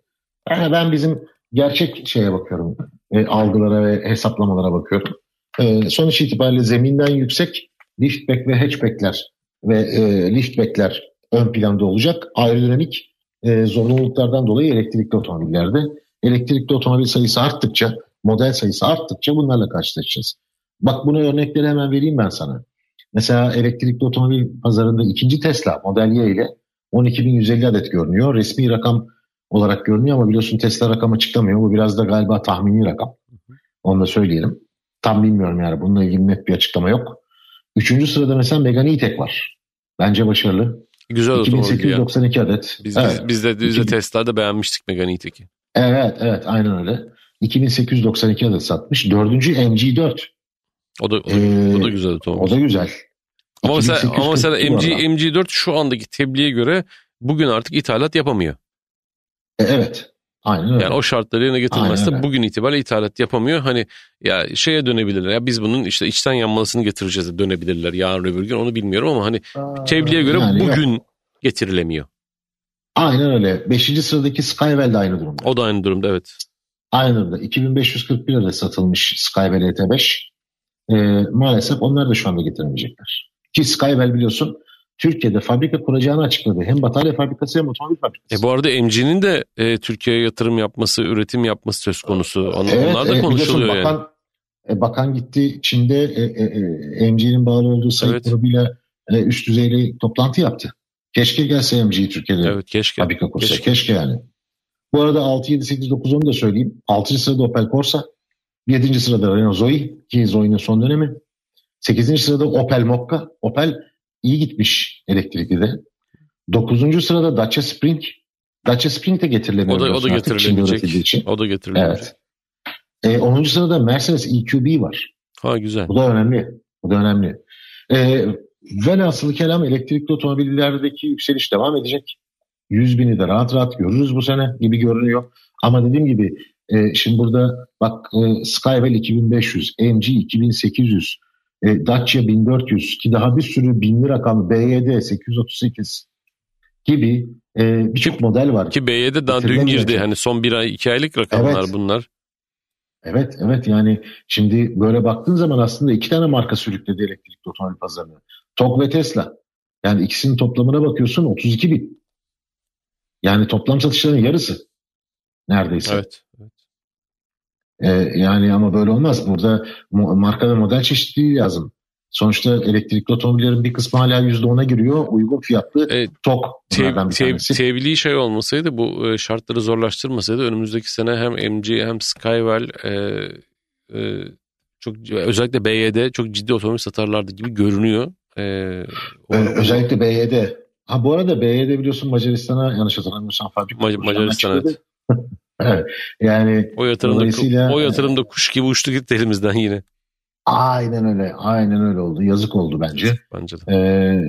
Yani ben bizim gerçek şeye bakıyorum. E, algılara ve hesaplamalara bakıyorum. E, sonuç itibariyle zeminden yüksek liftback ve hatchbackler ve e, liftbackler ön planda olacak. Aerodinamik e, zorunluluklardan dolayı elektrikli otomobillerde elektrikli otomobil sayısı arttıkça, model sayısı arttıkça bunlarla karşılaşacağız. Bak bunu örnekleri hemen vereyim ben sana. Mesela elektrikli otomobil pazarında ikinci Tesla Model Y ile 12.150 adet görünüyor. Resmi rakam olarak görünüyor ama biliyorsun Tesla rakam açıklamıyor. Bu biraz da galiba tahmini rakam. Onu da söyleyelim. Tam bilmiyorum yani bununla ilgili net bir açıklama yok. Üçüncü sırada mesela Megane E-Tech var. Bence başarılı. Güzel 2892 ya. adet. Biz, evet. biz, biz de, biz de Tesla'da beğenmiştik Megane E-Tech'i. Evet evet aynen öyle. 2892 adet satmış. Dördüncü MG4. O da, o da, ee, o da güzel otomobil. O da güzel. Ama mesela, ama mesela MG, MG4 şu andaki tebliğe göre bugün artık ithalat yapamıyor. E, evet. Aynen öyle. Yani o şartları yerine getirmezse bugün itibariyle ithalat yapamıyor. Hani ya şeye dönebilirler. Ya biz bunun işte içten yanmalısını getireceğiz de dönebilirler yarın öbür gün onu bilmiyorum ama hani Aa, tebliğe göre yani bugün yok. getirilemiyor. Aynen öyle. Beşinci sıradaki Skywell de aynı durumda. O da aynı durumda evet. Aynı durumda. 2541 lira satılmış Skywell ET5. Ee, maalesef onlar da şu anda getiremeyecekler. Ki Skywell biliyorsun Türkiye'de fabrika kuracağını açıkladı. Hem batarya fabrikası hem otomobil fabrikası. E bu arada MG'nin de e, Türkiye'ye yatırım yapması, üretim yapması söz konusu. On, evet, onlar da e, konuşuluyor yani. Bakan, e, bakan gitti Çin'de e, e, e MG'nin bağlı olduğu sayı evet. grubuyla e, üst düzeyli toplantı yaptı. Keşke gelse MG Türkiye'de evet, keşke. fabrika kursa. Keşke. keşke yani. Bu arada 6, 7, 8, 9, 10'u da söyleyeyim. 6. sırada Opel Corsa. 7. sırada Renault Zoe ki Zoe'nin son dönemi. 8. sırada Opel Mokka. Opel iyi gitmiş elektrikli de. 9. sırada Dacia Spring. Dacia Spring de getirilemiyor. O da, o da getirilemeyecek. O da getirilemeyecek. Evet. E, 10. sırada Mercedes EQB var. Ha güzel. Bu da önemli. Bu da önemli. E, velhasılı kelam elektrikli otomobillerdeki yükseliş devam edecek. 100 bini de rahat rahat görürüz bu sene gibi görünüyor. Ama dediğim gibi e, şimdi burada bak e, Skywell 2500, MG 2800, e, Dacia 1400 ki daha bir sürü binli rakam BYD 838 gibi e, birçok model var. Ki BYD daha dün girdi. Hani son bir ay iki aylık rakamlar evet. bunlar. Evet evet yani şimdi böyle baktığın zaman aslında iki tane marka sürükledi elektrikli otomobil pazarını. TOG ve Tesla. Yani ikisinin toplamına bakıyorsun 32 bin. Yani toplam satışların yarısı neredeyse. Evet. Ee, yani ama böyle olmaz. Burada marka ve model çeşitliliği lazım. Sonuçta elektrikli otomobillerin bir kısmı hala %10'a giriyor. Uygun fiyatlı e, TOK. Tev, tev, tevli şey olmasaydı bu e, şartları zorlaştırmasaydı önümüzdeki sene hem MG hem Skywell e, e, çok özellikle BYD çok ciddi otomobil satarlardı gibi görünüyor. E, o, özellikle BYD. Ha bu arada BYD biliyorsun Macaristan'a yanlış hatırlamıyorsam fabrika. Ma- Macaristan evet. Yani o yatırımda, o yatırımda kuş gibi uçtu gitti elimizden yine. Aynen öyle. Aynen öyle oldu. Yazık oldu bence. Bence de. Ee,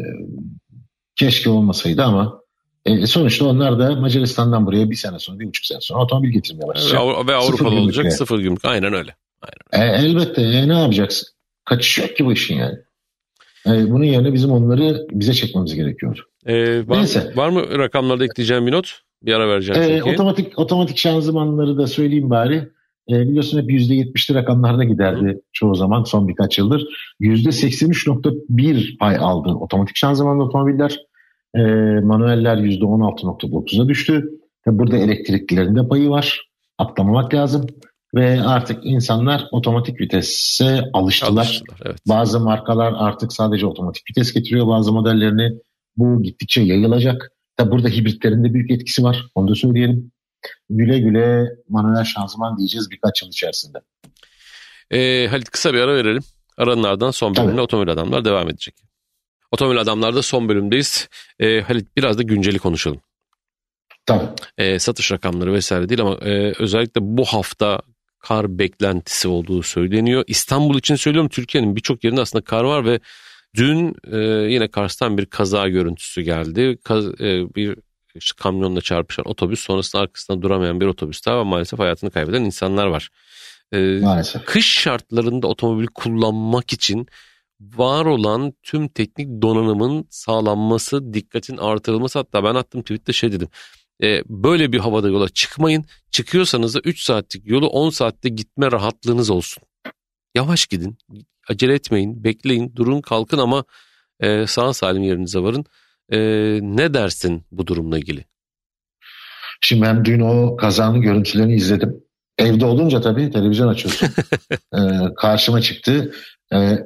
keşke olmasaydı ama e, sonuçta onlar da Macaristan'dan buraya bir sene sonra, bir buçuk sene sonra otomobil getirmeye başlayacak. Ve, ve Avrupa'da olacak sıfır gümrük. Aynen öyle. Aynen öyle. E, elbette. E, ne yapacaksın? Kaçış yok ki bu işin yani. E, bunun yerine bizim onları bize çekmemiz gerekiyor. E, var, Neyse. Var mı rakamlarda ekleyeceğim bir not? Bir ara vereceğim. E, otomatik otomatik şanzımanları da söyleyeyim bari. E, biliyorsun hep %70'li rakamlarda giderdi Hı. çoğu zaman son birkaç yıldır. %83.1 pay aldı otomatik şanzımanlı otomobiller. E, manueller %16.9'a düştü. Tabi burada elektriklilerin de payı var. Atlamamak lazım. Ve artık insanlar otomatik vitese alıştılar. alıştılar evet. Bazı markalar artık sadece otomatik vites getiriyor bazı modellerini. Bu gittikçe yayılacak. Tabi burada hibritlerin de büyük etkisi var. Onu da söyleyelim güle güle manuel şanzıman diyeceğiz birkaç yıl içerisinde. E, Halit kısa bir ara verelim. Aranlardan son bölümde Otomobil Adamlar devam edecek. Otomobil Adamlar'da son bölümdeyiz. E, Halit biraz da günceli konuşalım. Tabii. E, satış rakamları vesaire değil ama e, özellikle bu hafta kar beklentisi olduğu söyleniyor. İstanbul için söylüyorum Türkiye'nin birçok yerinde aslında kar var ve dün e, yine Kars'tan bir kaza görüntüsü geldi. Kaz, e, bir işte kamyonla çarpışan otobüs sonrasında arkasında duramayan bir otobüs daha ve maalesef hayatını kaybeden insanlar var. Ee, maalesef. Kış şartlarında otomobil kullanmak için var olan tüm teknik donanımın sağlanması, dikkatin artırılması hatta ben attım tweette şey dedim. E, böyle bir havada yola çıkmayın. Çıkıyorsanız da 3 saatlik yolu 10 saatte gitme rahatlığınız olsun. Yavaş gidin. Acele etmeyin. Bekleyin. Durun kalkın ama e, sağ salim yerinize varın. E, ne dersin bu durumla ilgili? Şimdi ben dün o kazanın görüntülerini izledim. Evde olunca tabii televizyon açıyorsun. ee, karşıma çıktı. Ee,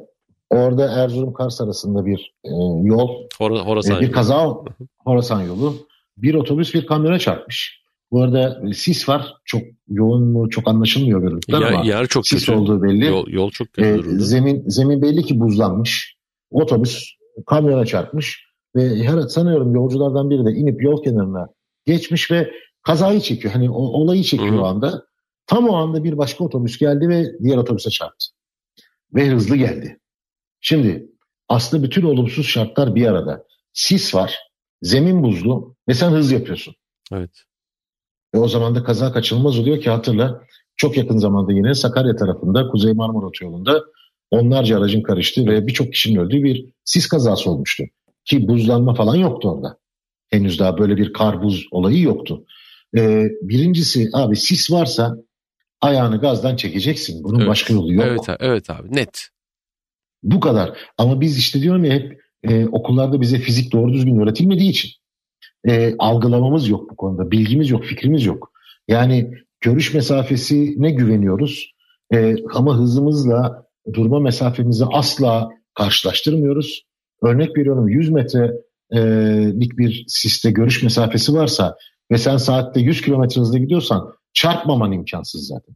orada Erzurum Kars arasında bir e, yol. Hor Horasan e, bir kaza Horasan yolu. Bir otobüs bir kamyona çarpmış. Bu arada sis var. Çok yoğun mu çok anlaşılmıyor görüntüler yer, ama yer çok sis kötü. olduğu belli. Yol, yol çok kötü. Ee, zemin, zemin belli ki buzlanmış. Otobüs kamyona çarpmış. Ve her, sanıyorum yolculardan biri de inip yol kenarına geçmiş ve kazayı çekiyor. Hani o, olayı çekiyor Hı. o anda. Tam o anda bir başka otobüs geldi ve diğer otobüse çarptı. Ve hızlı geldi. Şimdi aslında bütün olumsuz şartlar bir arada. Sis var, zemin buzlu ve sen hız yapıyorsun. Evet. Ve o zaman da kaza kaçınılmaz oluyor ki hatırla çok yakın zamanda yine Sakarya tarafında Kuzey Marmara Otoyolu'nda onlarca aracın karıştığı ve birçok kişinin öldüğü bir sis kazası olmuştu. Ki buzlanma falan yoktu orada. Henüz daha böyle bir kar buz olayı yoktu. Ee, birincisi abi sis varsa ayağını gazdan çekeceksin. Bunun evet. başka yolu yok. Evet, evet abi net. Bu kadar. Ama biz işte diyorum ya hep e, okullarda bize fizik doğru düzgün öğretilmediği için e, algılamamız yok bu konuda. Bilgimiz yok, fikrimiz yok. Yani görüş mesafesine güveniyoruz e, ama hızımızla durma mesafemizi asla karşılaştırmıyoruz. Örnek veriyorum 100 metrelik bir siste görüş mesafesi varsa ve sen saatte 100 kilometre hızla gidiyorsan çarpmaman imkansız zaten.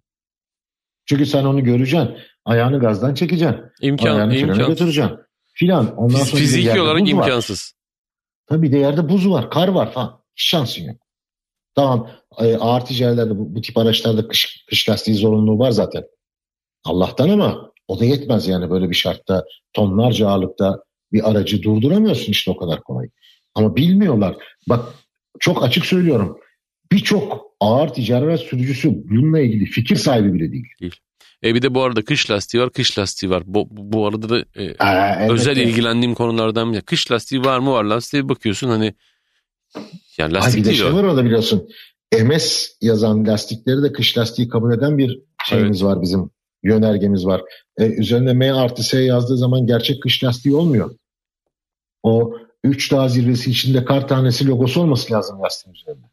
Çünkü sen onu göreceksin. Ayağını gazdan çekeceksin. İmkan, ayağını imkansız. götüreceksin. Filan. Ondan Fiz, sonra fiziki olarak imkansız. Var. Tabii de yerde buz var, kar var falan. Hiç şansın yok. Tamam e, ağır ticarilerde bu, bu tip araçlarda kış, kış lastiği zorunluluğu var zaten. Allah'tan ama o da yetmez yani böyle bir şartta tonlarca ağırlıkta bir aracı durduramıyorsun işte o kadar kolay. Ama bilmiyorlar. Bak çok açık söylüyorum. Birçok ağır ticaret sürücüsü bununla ilgili fikir sahibi bile değil. Değil. E bir de bu arada kış lastiği var, kış lastiği var. Bu, bu arada da e, Aa, evet, özel evet. ilgilendiğim konulardan biri. Kış lastiği var mı var lastiği bakıyorsun hani yani lastik Ay bir de şey o. var orada biliyorsun. MS yazan lastikleri de kış lastiği kabul eden bir şeyimiz evet. var bizim. Yönergemiz var. E, üzerinde M artı S yazdığı zaman gerçek kış lastiği olmuyor. O 3 dağ zirvesi içinde kar tanesi logosu olması lazım lastiğin üzerinde.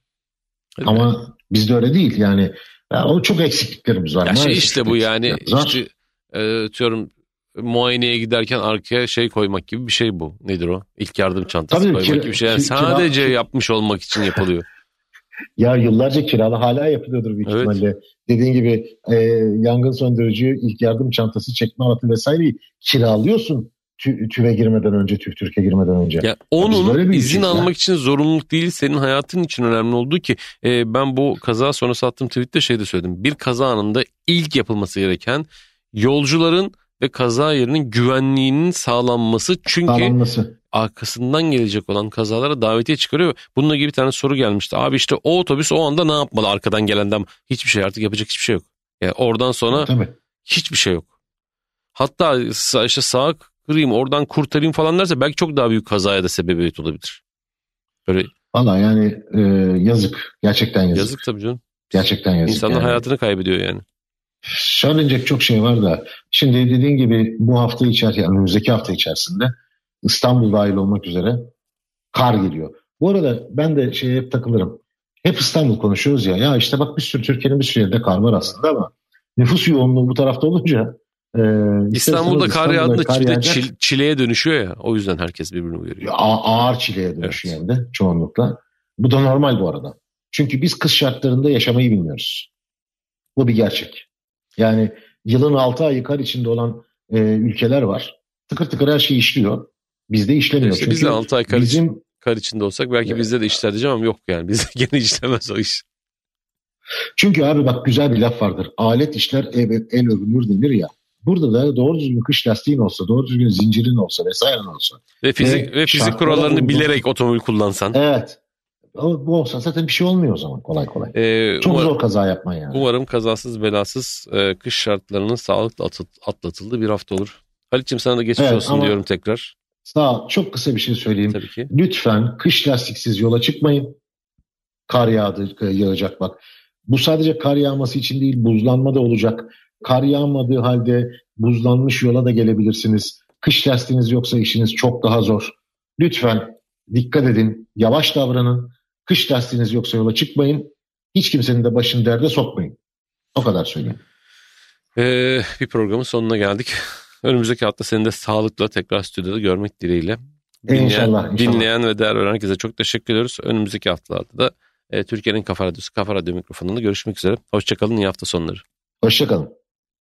Evet. Ama bizde öyle değil yani. Yani o çok eksikliklerimiz var. Ya şey işte bu yani işte, e, diyorum muayeneye giderken arkaya şey koymak gibi bir şey bu. Nedir o? İlk yardım çantası Tabii, koymak kira, gibi bir şey. Yani sadece kira, yapmış olmak için yapılıyor. ya yıllarca kiralı hala yapılıyordur büyük evet. ihtimalle. Dediğin gibi e, yangın söndürücü, ilk yardım çantası, çekme alatı vesaireyi kiralıyorsun tü, tüve girmeden önce, tüv Türkiye girmeden önce. Ya onun izin almak ya. için zorunluluk değil, senin hayatın için önemli olduğu ki e, ben bu kaza sonrası attığım tweette şey de söyledim. Bir kaza anında ilk yapılması gereken yolcuların ve kaza yerinin güvenliğinin sağlanması. Çünkü sağlanması. arkasından gelecek olan kazalara davetiye çıkarıyor. Bununla ilgili bir tane soru gelmişti. Abi işte o otobüs o anda ne yapmalı arkadan gelenden? Hiçbir şey artık yapacak hiçbir şey yok. Yani oradan sonra Tabii. hiçbir şey yok. Hatta işte sağa kırayım oradan kurtarayım falan derse belki çok daha büyük kazaya da sebebiyet olabilir. Böyle Valla yani e, yazık. Gerçekten yazık. Yazık tabii canım. Gerçekten yazık. İnsanlar yani. hayatını kaybediyor yani. Söylenecek çok şey var da şimdi dediğin gibi bu hafta içerisinde yani önümüzdeki hafta içerisinde İstanbul dahil olmak üzere kar geliyor. Bu arada ben de şeye hep takılırım. Hep İstanbul konuşuyoruz ya. Ya işte bak bir sürü Türkiye'nin bir sürü yerinde kar var aslında ama nüfus yoğunluğu bu tarafta olunca e, İstanbul'da kar yağdığında kar çile, çil, çileye dönüşüyor ya. O yüzden herkes birbirini uyarıyor. ağır çileye dönüşüyor evet. hem de çoğunlukla. Bu da normal bu arada. Çünkü biz kış şartlarında yaşamayı bilmiyoruz. Bu bir gerçek. Yani yılın 6 ayı kar içinde olan e, ülkeler var. Tıkır tıkır her şey işliyor. Bizde işlemiyor. İşte biz de 6 ay kar, bizim, için, kar içinde olsak belki evet. bizde de işler diyeceğim ama yok yani. Bizde gene işlemez o iş. Çünkü abi bak güzel bir laf vardır. Alet işler el, el övünür denir ya. Burada da doğru düzgün kış lastiğin olsa, doğru düzgün zincirin olsa vesaire olsa. Ve fizik ve, ve fizik kurallarını uygun. bilerek otomobil kullansan. Evet. Bu olsa zaten bir şey olmuyor o zaman kolay kolay. Ee, Çok umarım, zor kaza yapman yani. Umarım kazasız belasız e, kış şartlarının sağlıklı atlatıldığı bir hafta olur. Halit'ciğim sana da geçmiş evet, olsun diyorum tekrar. Sağ ol. Çok kısa bir şey söyleyeyim. Tabii ki. Lütfen kış lastiksiz yola çıkmayın. Kar yağdı, yağacak bak. Bu sadece kar yağması için değil buzlanma da olacak. Kar yağmadığı halde buzlanmış yola da gelebilirsiniz. Kış lastiğiniz yoksa işiniz çok daha zor. Lütfen dikkat edin, yavaş davranın. Kış lastiğiniz yoksa yola çıkmayın. Hiç kimsenin de başını derde sokmayın. O kadar söyleyeyim. Ee, bir programın sonuna geldik. Önümüzdeki hafta seni de sağlıkla tekrar stüdyoda görmek dileğiyle. Dinleyen, inşallah, inşallah. dinleyen ve değer veren herkese çok teşekkür ediyoruz. Önümüzdeki haftalarda da e, Türkiye'nin Kafa Radyosu, Kafa Radyo mikrofonunda görüşmek üzere. Hoşçakalın, iyi hafta sonları. Hoşçakalın.